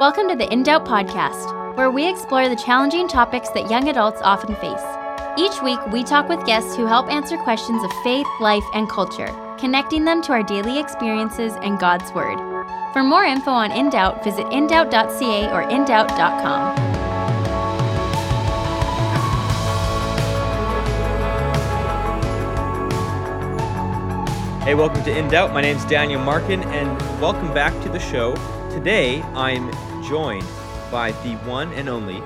Welcome to the In Doubt podcast, where we explore the challenging topics that young adults often face. Each week, we talk with guests who help answer questions of faith, life, and culture, connecting them to our daily experiences and God's Word. For more info on In Doubt, visit indoubt.ca or indoubt.com. Hey, welcome to In Doubt. My name's Daniel Markin, and welcome back to the show. Today, I'm joined by the one and only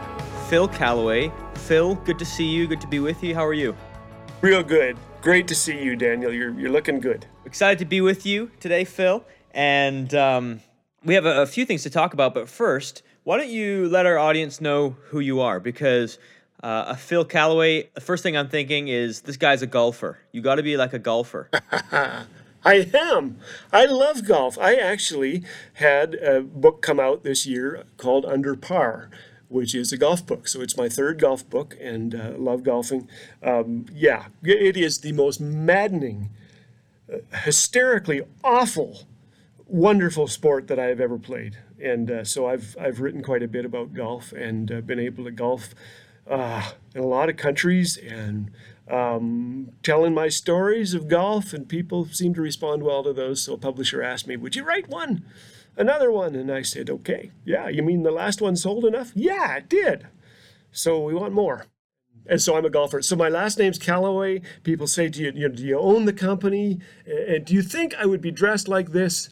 Phil Callaway. Phil, good to see you. Good to be with you. How are you? Real good. Great to see you, Daniel. You're, you're looking good. Excited to be with you today, Phil. And um, we have a, a few things to talk about. But first, why don't you let our audience know who you are? Because uh, a Phil Callaway, the first thing I'm thinking is this guy's a golfer. You got to be like a golfer. I am. I love golf. I actually had a book come out this year called Under Par, which is a golf book. So it's my third golf book and uh, love golfing. Um, yeah, it is the most maddening, uh, hysterically awful, wonderful sport that I have ever played. And uh, so I've, I've written quite a bit about golf and uh, been able to golf uh, in a lot of countries and um, telling my stories of golf, and people seem to respond well to those. So a publisher asked me, "Would you write one, another one?" And I said, "Okay, yeah. You mean the last one sold enough? Yeah, it did. So we want more." And so I'm a golfer. So my last name's Callaway. People say, "Do you, you know, do you own the company? And do you think I would be dressed like this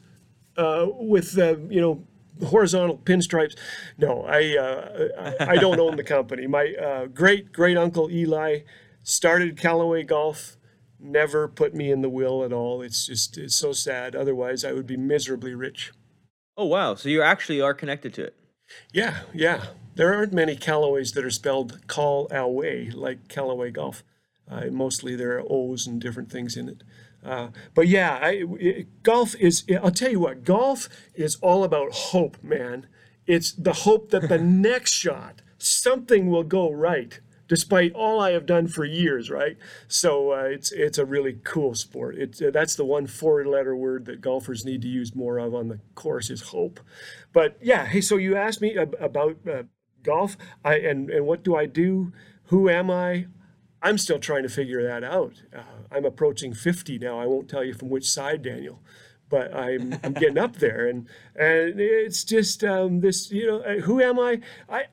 uh, with uh, you know horizontal pinstripes. No, I uh, I don't own the company. My uh, great great uncle Eli started Callaway Golf. Never put me in the will at all. It's just it's so sad. Otherwise, I would be miserably rich. Oh wow! So you actually are connected to it. Yeah, yeah. There aren't many Callaways that are spelled Call Alway like Callaway Golf. Uh, mostly there are O's and different things in it. Uh, but yeah, I, it, golf is, I'll tell you what, golf is all about hope, man. It's the hope that the next shot, something will go right, despite all I have done for years, right? So uh, it's, it's a really cool sport. It's, uh, that's the one four letter word that golfers need to use more of on the course is hope. But yeah, hey, so you asked me ab- about uh, golf I, and, and what do I do? Who am I? I'm still trying to figure that out. Uh, I'm approaching 50 now. I won't tell you from which side, Daniel, but I'm, I'm getting up there, and and it's just um, this. You know, uh, who am I? I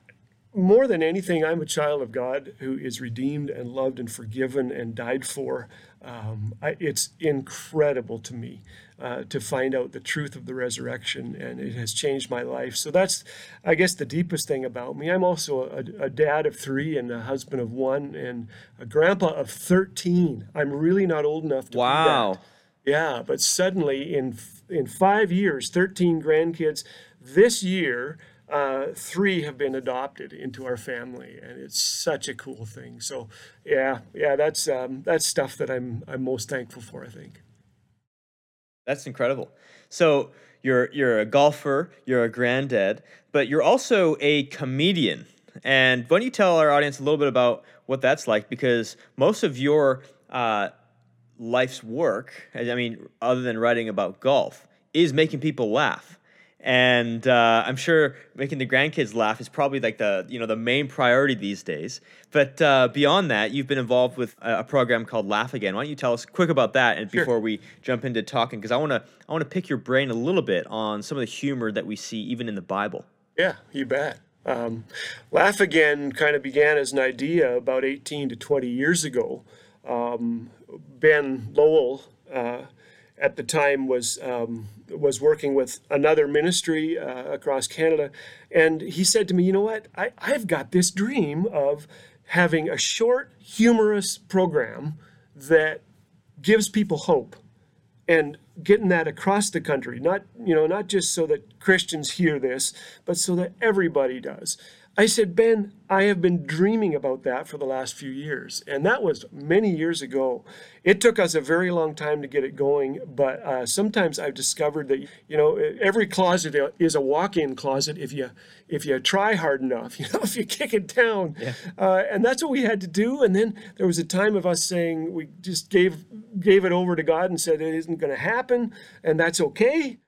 more than anything, I'm a child of God who is redeemed and loved and forgiven and died for. Um, I, it's incredible to me uh, to find out the truth of the resurrection, and it has changed my life. So that's, I guess, the deepest thing about me. I'm also a, a dad of three and a husband of one and a grandpa of 13. I'm really not old enough to wow. do that. Yeah, but suddenly in in five years, 13 grandkids. This year, uh, three have been adopted into our family, and it's such a cool thing. So, yeah, yeah, that's um, that's stuff that I'm I'm most thankful for. I think. That's incredible. So you're you're a golfer, you're a granddad, but you're also a comedian. And why don't you tell our audience a little bit about what that's like? Because most of your uh, life's work, I mean, other than writing about golf, is making people laugh and uh, I'm sure making the grandkids laugh is probably like the you know the main priority these days. But uh, beyond that, you've been involved with a, a, program called Laugh Again. Why don't you tell us quick about that, and sure. before we jump into talking, because I want to I want to pick your brain a little bit on some of the humor that we see even in the Bible. Yeah, you bet. Um, Laugh Again kind of began as an idea about 18 to 20 years ago. Um, ben Lowell. Uh, at the time was um, was working with another ministry uh, across Canada, and he said to me, "You know what? I, I've got this dream of having a short, humorous program that gives people hope, and getting that across the country. Not you know not just so that Christians hear this, but so that everybody does." I said, Ben, I have been dreaming about that for the last few years. And that was many years ago. It took us a very long time to get it going, but uh, sometimes I've discovered that, you know, every closet is a walk-in closet if you if you try hard enough, you know, if you kick it down. Yeah. Uh, and that's what we had to do. And then there was a time of us saying we just gave gave it over to God and said it isn't going to happen, and that's okay.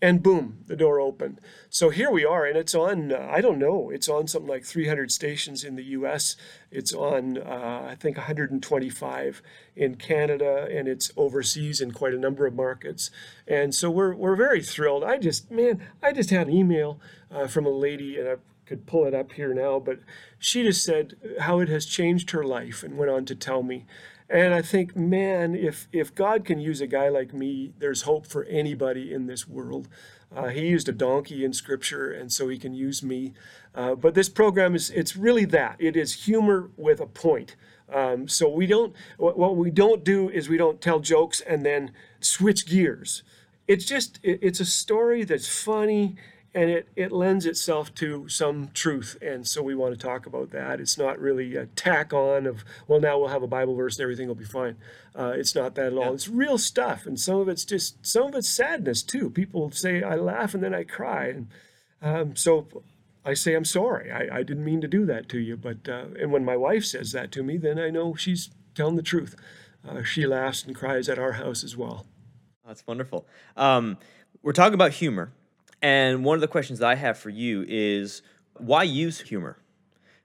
And boom, the door opened. So here we are, and it's on, uh, I don't know, it's on something like 300 stations in the US. It's on, uh, I think, 125 in Canada, and it's overseas in quite a number of markets. And so we're, we're very thrilled. I just, man, I just had an email uh, from a lady, and I could pull it up here now, but she just said how it has changed her life and went on to tell me and I think, man, if if God can use a guy like me, there's hope for anybody in this world. Uh, he used a donkey in Scripture, and so he can use me. Uh, but this program is it's really that. It is humor with a point. Um, so we don't what, we don't do is we don't tell jokes and then switch gears. It's just it, it's a story that's funny and it, it lends itself to some truth. And so we want to talk about that. It's not really a tack on of, well, now we'll have a Bible verse and everything will be fine. Uh, it's not that at all. Yeah. It's real stuff. And some of it's just, some of it's sadness too. People say, I laugh and then I cry. And um, so I say, I'm sorry. I, I didn't mean to do that to you. But, uh, and when my wife says that to me, then I know she's telling the truth. Uh, she laughs and cries at our house as well. That's wonderful. Um, we're talking about humor and one of the questions that I have for you is why use humor?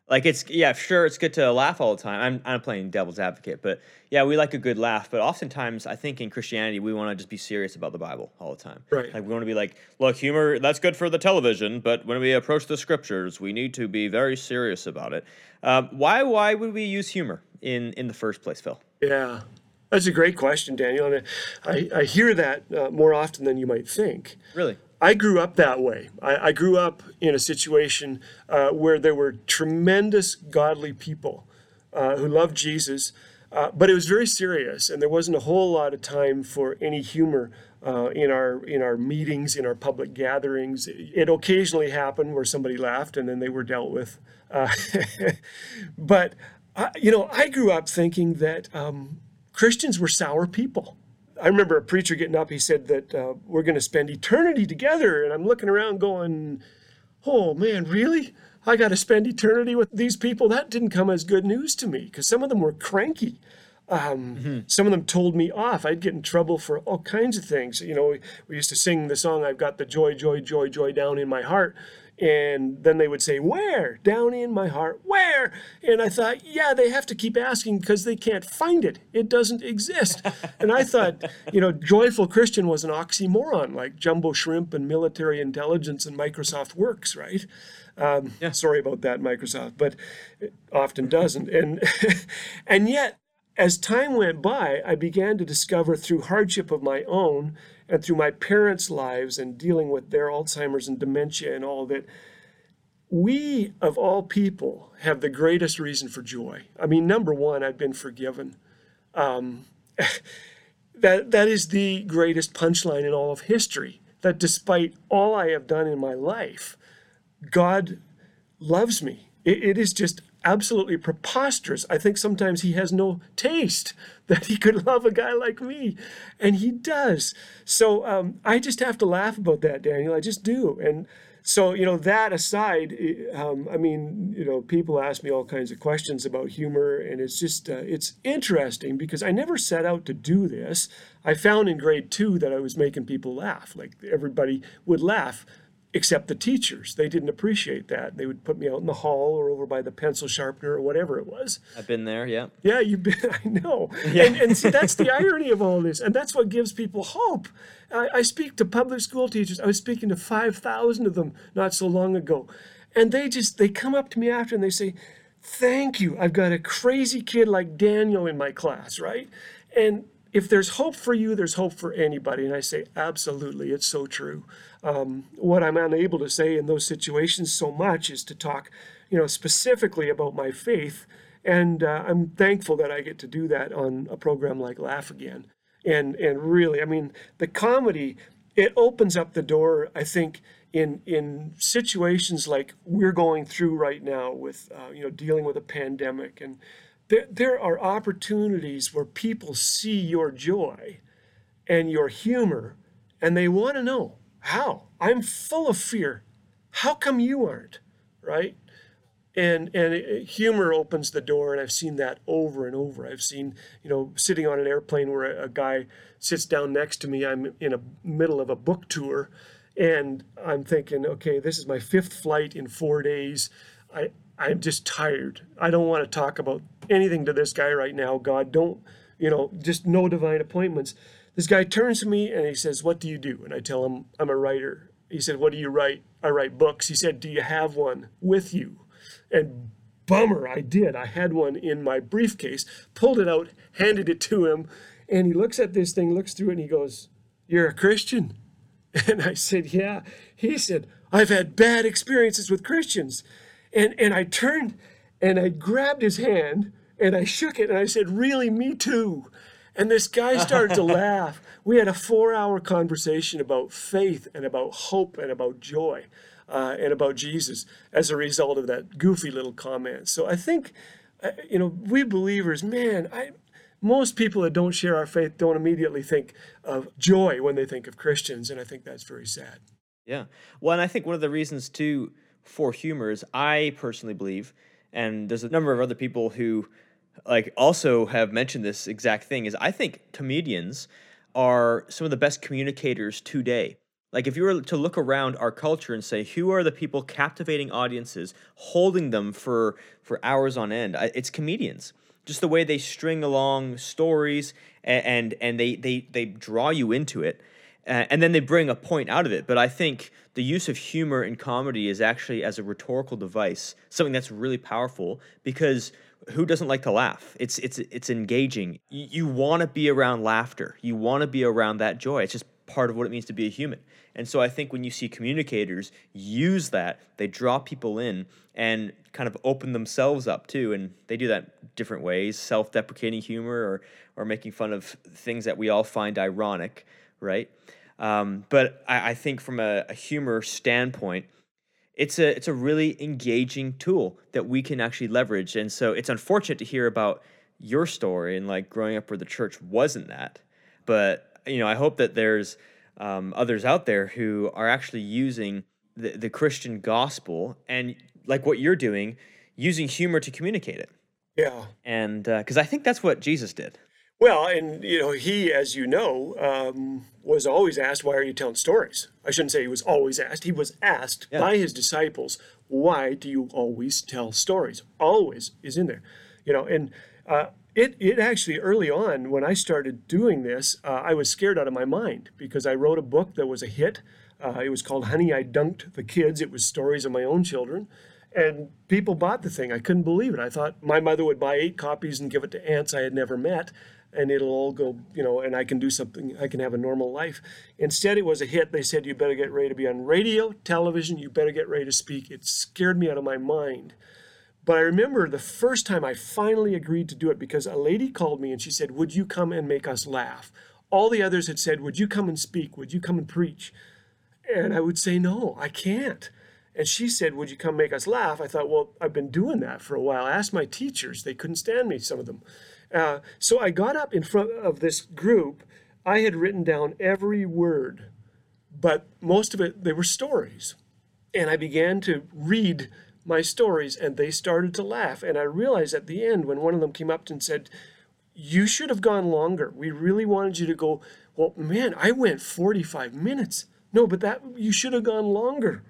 Like it's yeah, sure it's good to laugh all the time. I'm I'm playing devil's advocate, but yeah, we like a good laugh. But oftentimes, I think in Christianity, we want to just be serious about the Bible all the time. Right. Like we want to be like, look, humor that's good for the television, but when we approach the scriptures, we need to be very serious about it. Um, why why would we use humor in in the first place, Phil? Yeah, that's a great question, Daniel. And I I hear that uh, more often than you might think. Really. I grew up that way. I, I grew up in a situation uh, where there were tremendous godly people uh, who loved Jesus, uh, but it was very serious, and there wasn't a whole lot of time for any humor uh, in our in our meetings, in our public gatherings. It occasionally happened where somebody laughed, and then they were dealt with. Uh, but you know, I grew up thinking that um, Christians were sour people. I remember a preacher getting up. He said that uh, we're going to spend eternity together, and I'm looking around going, "Oh man, really? I got to spend eternity with these people?" That didn't come as good news to me because some of them were cranky. Um, mm-hmm. Some of them told me off. I'd get in trouble for all kinds of things. You know, we, we used to sing the song, "I've got the joy, joy, joy, joy down in my heart." And then they would say, Where? Down in my heart. Where? And I thought, Yeah, they have to keep asking because they can't find it. It doesn't exist. and I thought, you know, joyful Christian was an oxymoron like jumbo shrimp and military intelligence and Microsoft Works, right? Um, yeah. Sorry about that, Microsoft, but it often doesn't. And, and yet, as time went by, I began to discover through hardship of my own and through my parents' lives and dealing with their Alzheimer's and dementia and all that, we of all people have the greatest reason for joy. I mean, number one, I've been forgiven. Um, that that is the greatest punchline in all of history. That despite all I have done in my life, God loves me. it, it is just absolutely preposterous. I think sometimes he has no taste that he could love a guy like me, and he does. So um, I just have to laugh about that, Daniel. I just do. And so you know that aside, um, I mean, you know, people ask me all kinds of questions about humor, and it's just uh, it's interesting because I never set out to do this. I found in grade two that I was making people laugh, like everybody would laugh except the teachers. They didn't appreciate that. They would put me out in the hall or over by the pencil sharpener or whatever it was. I've been there, yeah. Yeah, you've been, I know. Yeah. And, and see, that's the irony of all this. And that's what gives people hope. I, I speak to public school teachers. I was speaking to 5,000 of them not so long ago. And they just, they come up to me after and they say, thank you. I've got a crazy kid like Daniel in my class, right? And if there's hope for you, there's hope for anybody. And I say, absolutely, it's so true. Um, what I'm unable to say in those situations so much is to talk, you know, specifically about my faith. And uh, I'm thankful that I get to do that on a program like Laugh Again. And and really, I mean, the comedy it opens up the door. I think in in situations like we're going through right now with uh, you know dealing with a pandemic and there, there are opportunities where people see your joy and your humor and they want to know how? I'm full of fear. How come you aren't? Right? And and humor opens the door and i've seen that over and over. I've seen you know sitting on an airplane where a, a guy sits down next to me i'm in a middle of a book tour And I'm thinking, okay, this is my fifth flight in four days. I, I'm just tired. I don't want to talk about anything to this guy right now. God, don't, you know, just no divine appointments. This guy turns to me and he says, What do you do? And I tell him, I'm a writer. He said, What do you write? I write books. He said, Do you have one with you? And bummer, I did. I had one in my briefcase, pulled it out, handed it to him, and he looks at this thing, looks through it, and he goes, You're a Christian? And I said, Yeah. He said, I've had bad experiences with Christians. And, and I turned and I grabbed his hand and I shook it and I said, Really, me too. And this guy started to laugh. We had a four hour conversation about faith and about hope and about joy uh, and about Jesus as a result of that goofy little comment. So I think, uh, you know, we believers, man, I, most people that don't share our faith don't immediately think of joy when they think of Christians. And I think that's very sad. Yeah. Well, and I think one of the reasons too for humors, I personally believe, and there's a number of other people who like also have mentioned this exact thing is I think comedians are some of the best communicators today. Like if you were to look around our culture and say who are the people captivating audiences, holding them for for hours on end, it's comedians. Just the way they string along stories and and, and they they they draw you into it and then they bring a point out of it. But I think the use of humor in comedy is actually as a rhetorical device something that's really powerful because who doesn't like to laugh? It's it's it's engaging. You, you want to be around laughter. You want to be around that joy. It's just part of what it means to be a human. And so I think when you see communicators use that, they draw people in and kind of open themselves up too. And they do that different ways, self-deprecating humor or or making fun of things that we all find ironic right? Um, but I, I, think from a, a, humor standpoint, it's a it's a really engaging tool that we can actually leverage. And so it's unfortunate to hear about your story and like growing up where the church wasn't that. But you know, I hope that there's um, others out there who are actually using the, the Christian gospel and like what you're doing, using humor to communicate it. Yeah. And because uh, I think that's what Jesus did. Well, and you know, he, as you know, um, was always asked, "Why are you telling stories?" I shouldn't say he was always asked. He was asked yeah. by his disciples, "Why do you always tell stories?" Always is in there, you know. And uh, it it actually early on when I started doing this, uh, I was scared out of my mind because I wrote a book that was a hit. Uh, it was called "Honey, I Dunked the Kids." It was stories of my own children. And people bought the thing. I couldn't believe it. I thought my mother would buy eight copies and give it to aunts I had never met and it'll all go, you know, and I can do something, I can have a normal life. Instead, it was a hit. They said, you better get ready to be on radio, television, you better get ready to speak. It scared me out of my mind. But I remember the first time I finally agreed to do it because a lady called me and she said, Would you come and make us laugh? All the others had said, Would you come and speak? Would you come and preach? And I would say, No, I can't. And she said, Would you come make us laugh? I thought, Well, I've been doing that for a while. I asked my teachers, they couldn't stand me, some of them. Uh, so I got up in front of this group. I had written down every word, but most of it, they were stories. And I began to read my stories, and they started to laugh. And I realized at the end, when one of them came up and said, You should have gone longer. We really wanted you to go. Well, man, I went 45 minutes. No, but that you should have gone longer.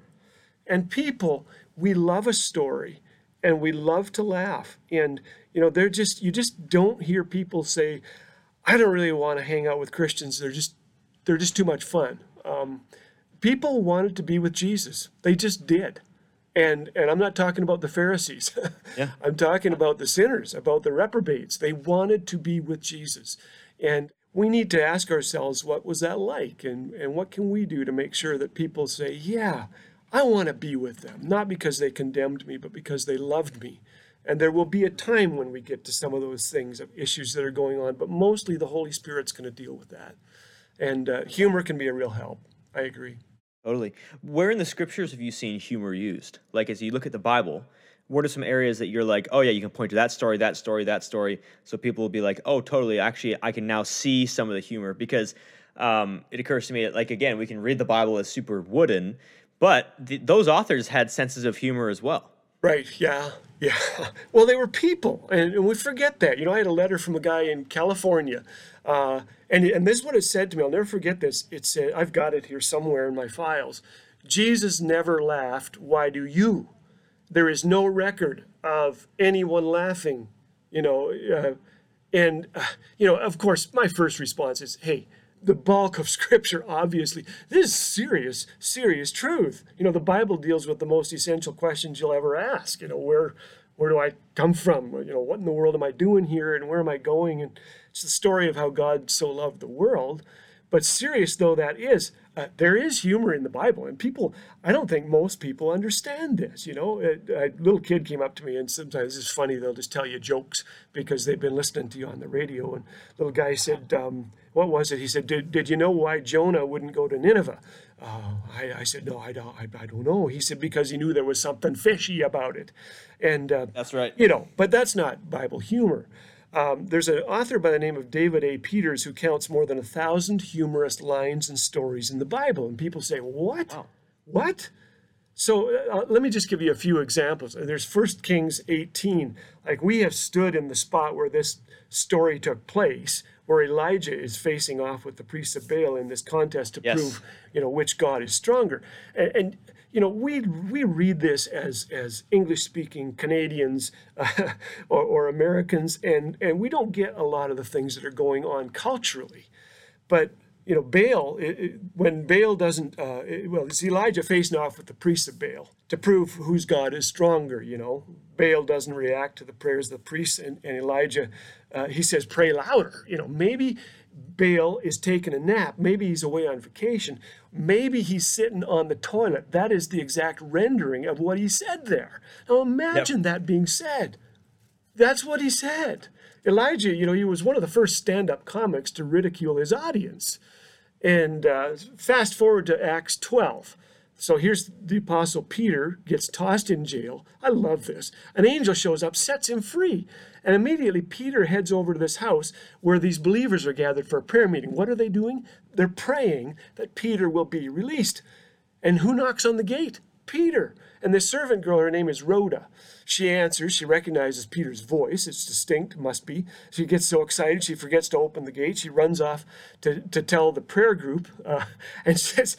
And people, we love a story and we love to laugh. And you know, they're just you just don't hear people say, "I don't really want to hang out with Christians. They're just they're just too much fun." Um, people wanted to be with Jesus. They just did. And and I'm not talking about the Pharisees. yeah. I'm talking about the sinners, about the reprobates. They wanted to be with Jesus. And we need to ask ourselves what was that like and, and what can we do to make sure that people say, Yeah, I want to be with them, not because they condemned me, but because they loved me and there will be a time when we get to some of those things of issues that are going on, but mostly the Holy Spirit's going to deal with that. And uh, humor can be a real help. I agree. Totally. Where in the scriptures have you seen humor used? Like as you look at the Bible, what are some areas that you're like, oh yeah, you can point to that story, that story, that story, so people will be like, oh, totally. Actually, I can now see some of the humor because um, it occurs to me that, like again, we can read the Bible as super wooden, but th- those authors had senses of humor as well. Right. Yeah. Yeah. Well, they were people, and, and, we forget that. You know, I had a letter from a guy in California, uh, and and this is what it said to me. I'll never forget this. It said, "I've got it here somewhere in my files." Jesus never laughed. Why do you? There is no record of anyone laughing. You know, uh, and uh, you know, of course, my first response is, "Hey." The bulk of scripture obviously. This is serious serious truth. You know the bible deals with the most essential questions you'll ever ask. You know where where do i come from? You know what in the world am i doing here and where am i going? And it's the story of how god so loved the world. But serious though that is uh, there is humor in the Bible, and people, I don't think most people understand this. You know, a, a, little kid came up to me, and sometimes it's funny, they'll just tell you jokes because they've been listening to you on the radio. And little guy said, um, What was it? He said, Did, did you know why Jonah wouldn't go to Nineveh? Uh, I, I, said, No, I don't, I, I, don't know. He said, Because he knew there was something fishy about it. And uh, that's right. You know, but that's not Bible humor. Um, there's an author by the name of David A. Peters who counts more than a thousand humorous lines and stories in the Bible. And people say, What? Wow. What? So uh, uh let me just give you a few examples. There's 1 Kings 18. Like we have stood in the spot where this story took place, where Elijah is facing off with the priests of Baal in this contest to yes. prove, you know, which God is stronger. And, and you know, we we read this as as English speaking Canadians uh, or, or, Americans, and and we don't get a lot of the things that are going on culturally. But you know, Baal, it, it, when Baal doesn't, uh, it, well, it's Elijah facing off with the priests of Baal to prove whose God is stronger. You know, Baal doesn't react to the prayers of the priests, and, and Elijah, uh, he says, pray louder. You know, maybe Baal is taking a nap. Maybe he's away on vacation. Maybe he's sitting on the toilet. That is the exact rendering of what he said there. Now imagine yep. that being said. That's what he said. Elijah, you know, he was one of the first stand up comics to ridicule his audience. And uh, fast forward to Acts 12. So here's the apostle Peter gets tossed in jail. I love this. An angel shows up, sets him free. And immediately Peter heads over to this house where these believers are gathered for a prayer meeting. What are they doing? They're praying that Peter will be released. And who knocks on the gate? Peter. And the servant girl, her name is Rhoda. She answers. She recognizes Peter's voice. It's distinct, must be. She gets so excited she forgets to open the gate. She runs off to, to tell the prayer group uh, and says,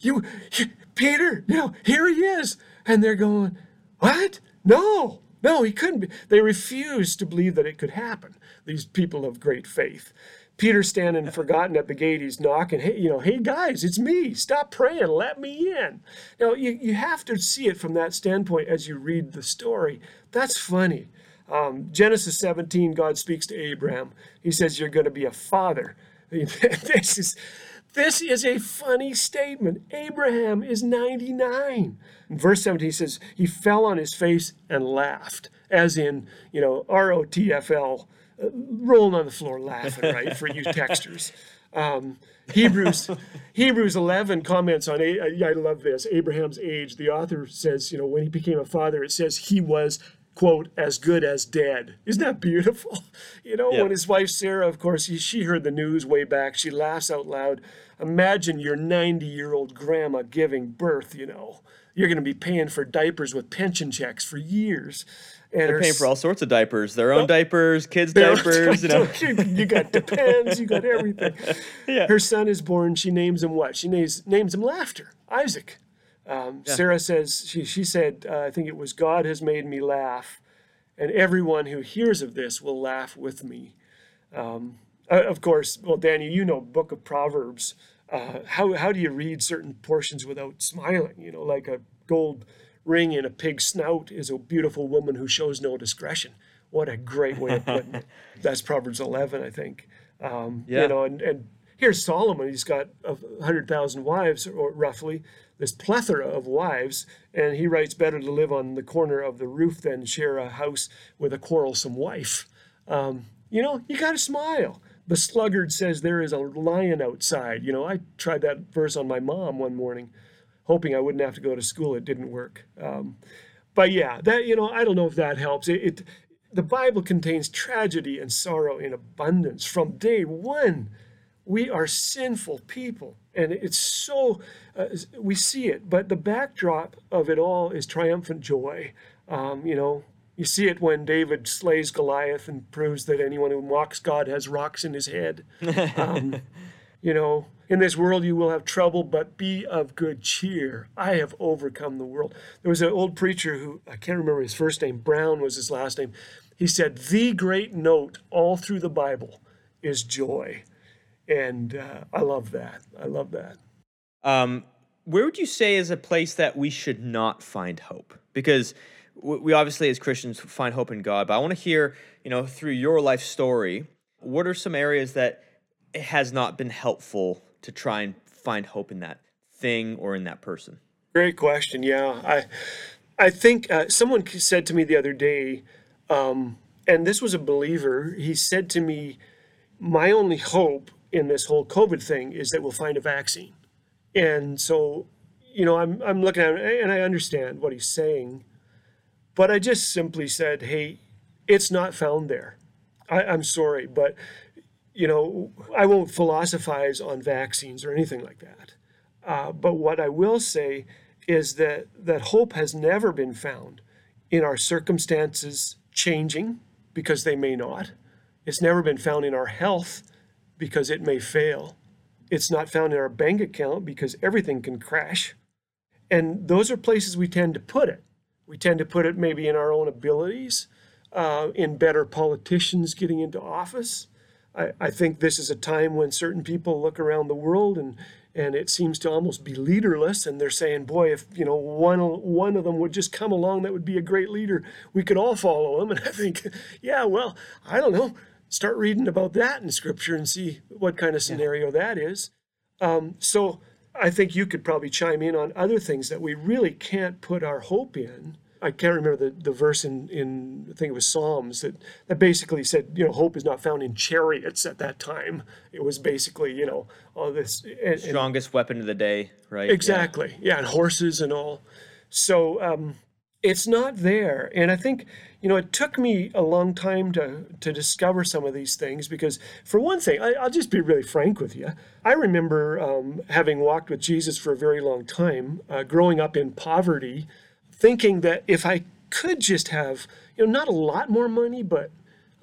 you, you, Peter, you know, here he is. And they're going, What? No, no, he couldn't be. They refuse to believe that it could happen, these people of great faith. Peter standing forgotten at the gate, he's knocking, hey, you know, hey guys, it's me. Stop praying, let me in. Now you, you have to see it from that standpoint as you read the story. That's funny. Um, Genesis 17, God speaks to Abraham. He says, You're going to be a father. this is this is a funny statement. Abraham is 99. In verse 17 he says, He fell on his face and laughed, as in, you know, R O T F L, uh, rolling on the floor laughing, right, for you texters. Um, Hebrews Hebrews 11 comments on I love this Abraham's age. The author says, you know, when he became a father, it says he was quote as good as dead. Isn't that beautiful? You know, when his wife Sarah, of course, he, she heard the news way back. She laughs out loud. Imagine your 90 year old grandma giving birth. You know, you're going to be paying for diapers with pension checks for years. And They're paying for all sorts of diapers, their own well, diapers, kids' diapers. You, know. you got Depends, you got everything. Yeah. Her son is born. She names him what? She names names him Laughter, Isaac. Um, yeah. Sarah says she she said uh, I think it was God has made me laugh, and everyone who hears of this will laugh with me. Um, uh, of course, well, Danny, you know Book of Proverbs. Uh, how how do you read certain portions without smiling? You know, like a gold ring in a pig's snout is a beautiful woman who shows no discretion. What a great way of putting it. That's Proverbs 11, I think. Um, yeah. You know, and, and here's Solomon. He's got a hundred thousand wives, or roughly this plethora of wives, and he writes, "Better to live on the corner of the roof than share a house with a quarrelsome wife." Um, you know, you got to smile. The sluggard says there is a lion outside. You know, I tried that verse on my mom one morning hoping I wouldn't have to go to school. It didn't work. Um, but yeah, that you know, I don't know if that helps. It, it, the Bible contains tragedy and sorrow in abundance from day one. We are sinful people, and it's so uh, we see it. But the backdrop of it all is triumphant joy. Um, you know, You see it when David slays Goliath and proves that anyone who mocks God has rocks in his head. Um, you know, in this world you will have trouble, but be of good cheer. I have overcome the world. There was an old preacher who, I can't remember his first name, Brown was his last name. He said, The great note all through the Bible is joy. And uh, I love that. I love that. Um, where would you say is a place that we should not find hope? Because we obviously, as Christians, find hope in God. But I want to hear, you know, through your life story, what are some areas that it has not been helpful to try and find hope in that thing or in that person? Great question. Yeah, I, I think uh, someone said to me the other day, um, and this was a believer. He said to me, "My only hope in this whole COVID thing is that we'll find a vaccine." And so, you know, I'm I'm looking at it and I understand what he's saying, but I just simply said, "Hey, it's not found there." I, I'm sorry, but you know, I won't philosophize on vaccines or anything like that. Uh, but what I will say is that that hope has never been found in our circumstances changing because they may not. It's never been found in our health because it may fail. It's not found in our bank account because everything can crash. And those are places we tend to put it. We tend to put it maybe in our own abilities, uh, in better politicians getting into office. I, I think this is a time when certain people look around the world and and it seems to almost be leaderless and they're saying boy if you know one one of them would just come along that would be a great leader. We could all follow him and i think yeah well i don't know. Start reading about that in scripture and see what kind of scenario yeah. that is. Um, so i think you could probably chime in on other things that we really can't put our hope in I can't remember the, the verse in, in I think it was Psalms that, that basically said, you know, hope is not found in chariots at that time. It was basically, you know, all this and, strongest and, weapon of the day, right? Exactly. Yeah, yeah and horses and all. So um, it's not there. And I think, you know, it took me a long time to to discover some of these things because, for one thing, I, will just be really frank with you. I remember um, having walked with Jesus for a very long time, uh, growing up in poverty thinking that if I could just have, you know, not a lot more money, but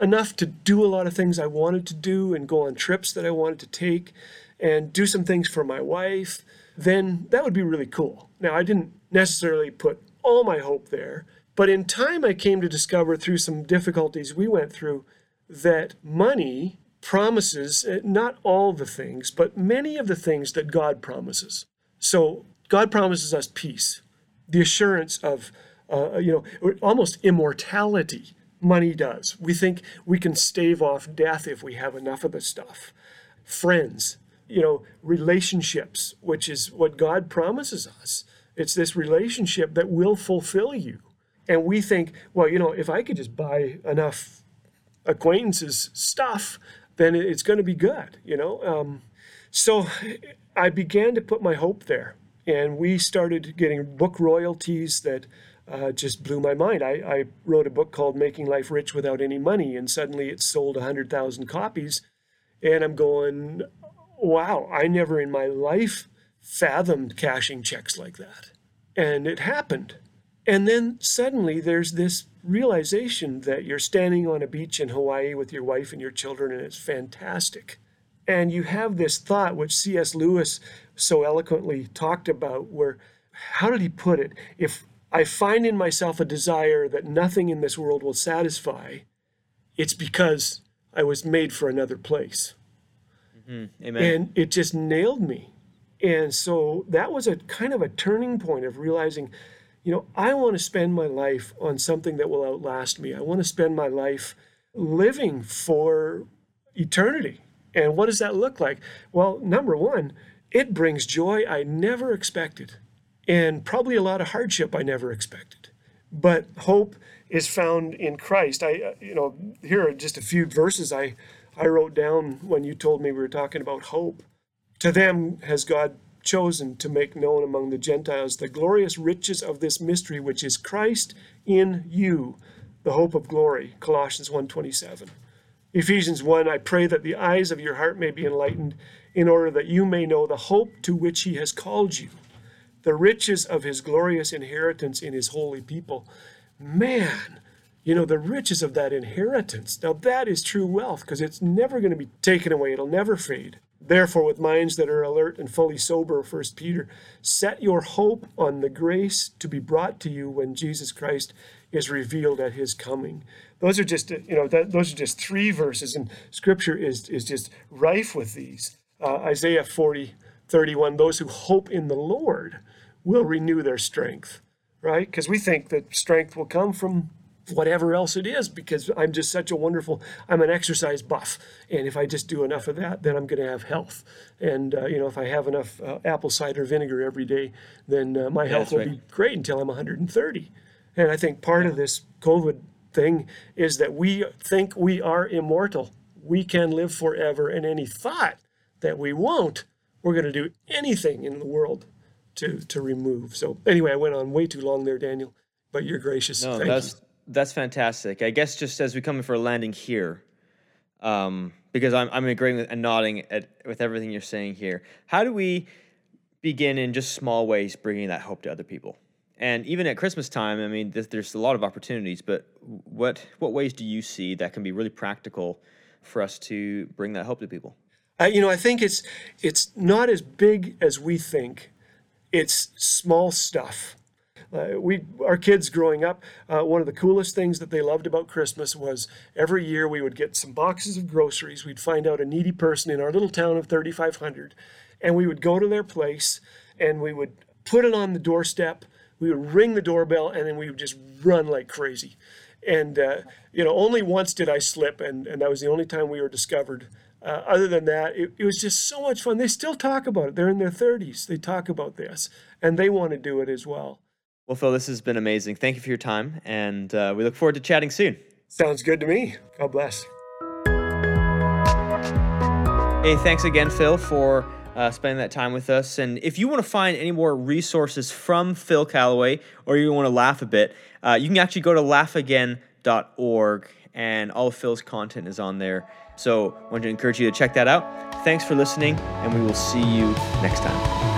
enough to do a lot of things I wanted to do and go on trips that I wanted to take and do some things for my wife, then that would be really cool. Now, I didn't necessarily put all my hope there, but in time I came to discover through some difficulties we went through that money promises eh, not all the things, but many of the things that God promises. So, God promises us peace the assurance of, uh, you know, almost immortality money does. We think we can stave off death if we have enough of the stuff. Friends, you know, relationships, which is what God promises us. It's this relationship that will fulfill you. And we think, well, you know, if I could just buy enough acquaintances stuff, then it's going to be good, you know. Um, so I began to put my hope there and we started getting book royalties that uh, just blew my mind. I, I, wrote a book called Making Life Rich Without Any Money, and suddenly it sold 100,000 copies. And I'm going, wow, I never in my life fathomed cashing checks like that. And it happened. And then suddenly there's this realization that you're standing on a beach in Hawaii with your wife and your children, and it's fantastic. And you have this thought, which C.S. Lewis so eloquently talked about, where, how did he put it? If I find in myself a desire that nothing in this world will satisfy, it's because I was made for another place. Mm-hmm. Amen. And it just nailed me. And so that was a kind of a turning point of realizing, you know, I want to spend my life on something that will outlast me. I want to spend my life living for eternity. And what does that look like? Well, number one, it brings joy I never expected, and probably a lot of hardship I never expected. But hope is found in Christ. I, uh, you know, here are just a few verses I, I wrote down when you told me we were talking about hope. To them has God chosen to make known among the Gentiles the glorious riches of this mystery, which is Christ in you, the hope of glory. Colossians 1:27. Ephesians 1 I pray that the eyes of your heart may be enlightened in order that you may know the hope to which he has called you, the riches of his glorious inheritance in his holy people. Man, you know, the riches of that inheritance. Now, that is true wealth because it's never going to be taken away, it'll never fade. Therefore, with minds that are alert and fully sober, 1 Peter, set your hope on the grace to be brought to you when Jesus Christ is revealed at his coming. Those are just, you know, that, those are just three verses, and scripture is, is just rife with these. Uh, Isaiah 40, 31, those who hope in the Lord will renew their strength, right? Because we think that strength will come from whatever else it is because I'm just such a wonderful I'm an exercise buff and if I just do enough of that then I'm going to have health and uh, you know if I have enough uh, apple cider vinegar every day then uh, my health will right. be great until I'm 130 and I think part of this covid thing is that we think we are immortal we can live forever and any thought that we won't we're going to do anything in the world to to remove so anyway I went on way too long there Daniel but you're gracious no Thank that's you that's fantastic. I guess just as we come in for a landing here, um, because I'm I'm agreeing with, and nodding at with everything you're saying here. How do we begin in just small ways bringing that hope to other people? And even at Christmas time, I mean, there's, there's a lot of opportunities. But what what ways do you see that can be really practical for us to bring that hope to people? Uh, you know, I think it's it's not as big as we think. It's small stuff uh, we our kids growing up, uh, one of the coolest things that they loved about Christmas was every year we would get some boxes of groceries. We'd find out a needy person in our little town of 3,500, and we would go to their place and we would put it on the doorstep. We would ring the doorbell and then we would just run like crazy. And uh, you know, only once did I slip, and, and that was the only time we were discovered. Uh, other than that, it, it was just so much fun. They still talk about it. They're in their 30s. They talk about this, and they want to do it as well. Well, Phil, this has been amazing. Thank you for your time, and uh, we look forward to chatting soon. Sounds good to me. God bless. Hey, thanks again, Phil, for uh, spending that time with us. And if you want to find any more resources from Phil Callaway or you want to laugh a bit, uh, you can actually go to laughagain.org, and all of Phil's content is on there. So I want to encourage you to check that out. Thanks for listening, and we will see you next time.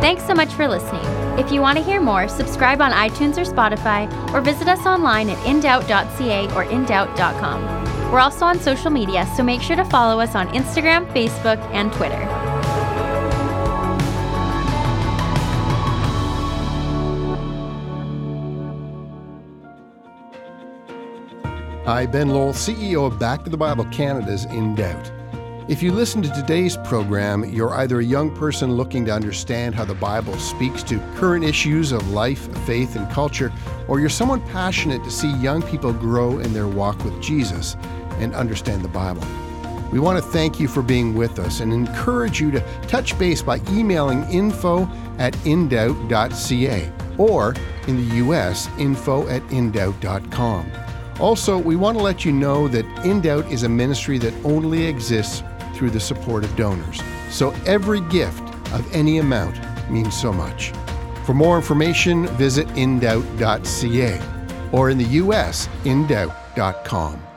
Thanks so much for listening. If you want to hear more, subscribe on iTunes or Spotify, or visit us online at indoubt.ca or indoubt.com. We're also on social media, so make sure to follow us on Instagram, Facebook, and Twitter. Hi, Ben Lowell, CEO of Back to the Bible Canada's In Doubt. If you listen to today's program, you're either a young person looking to understand how the Bible speaks to current issues of life, faith, and culture, or you're someone passionate to see young people grow in their walk with Jesus and understand the Bible. We want to thank you for being with us and encourage you to touch base by emailing info at indoubt.ca or in the U.S., info at indoubt.com. Also, we want to let you know that In Doubt is a ministry that only exists through the support of donors. So every gift of any amount means so much. For more information, visit indoubt.ca or in the US, indoubt.com.